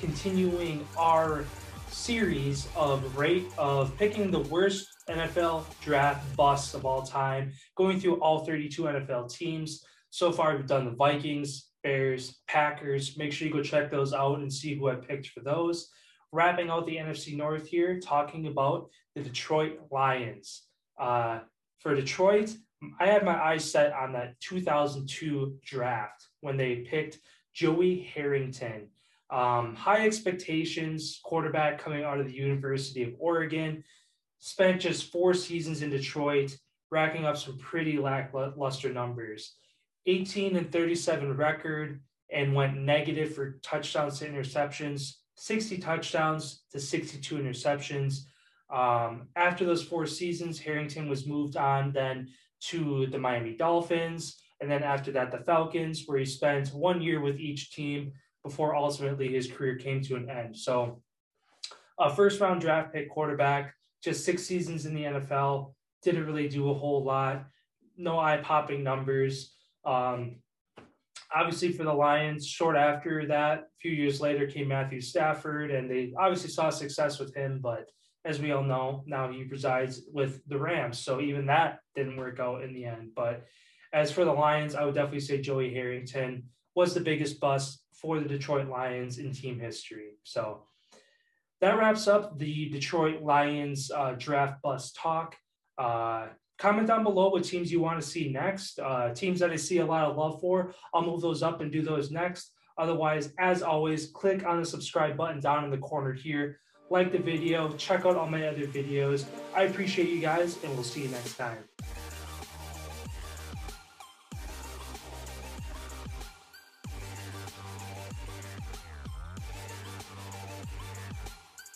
continuing our series of rate of picking the worst NFL draft busts of all time, going through all 32 NFL teams. So far, we've done the Vikings, Bears, Packers. Make sure you go check those out and see who I picked for those. Wrapping out the NFC North here, talking about the Detroit Lions. Uh, for Detroit, I had my eyes set on that 2002 draft when they picked Joey Harrington. Um, high expectations, quarterback coming out of the University of Oregon. Spent just four seasons in Detroit, racking up some pretty lackluster numbers. 18 and 37 record and went negative for touchdowns to interceptions, 60 touchdowns to 62 interceptions. Um, after those four seasons, Harrington was moved on then to the Miami Dolphins. And then after that, the Falcons, where he spent one year with each team before ultimately his career came to an end. So, a first round draft pick quarterback, just six seasons in the NFL, didn't really do a whole lot. No eye popping numbers. Um, obviously, for the Lions, short after that, a few years later came Matthew Stafford, and they obviously saw success with him. But as we all know, now he resides with the Rams. So even that didn't work out in the end. But as for the Lions, I would definitely say Joey Harrington was the biggest bust for the Detroit Lions in team history. So that wraps up the Detroit Lions uh, draft bust talk. Uh, comment down below what teams you want to see next. Uh, teams that I see a lot of love for, I'll move those up and do those next. Otherwise, as always, click on the subscribe button down in the corner here. Like the video, check out all my other videos. I appreciate you guys, and we'll see you next time.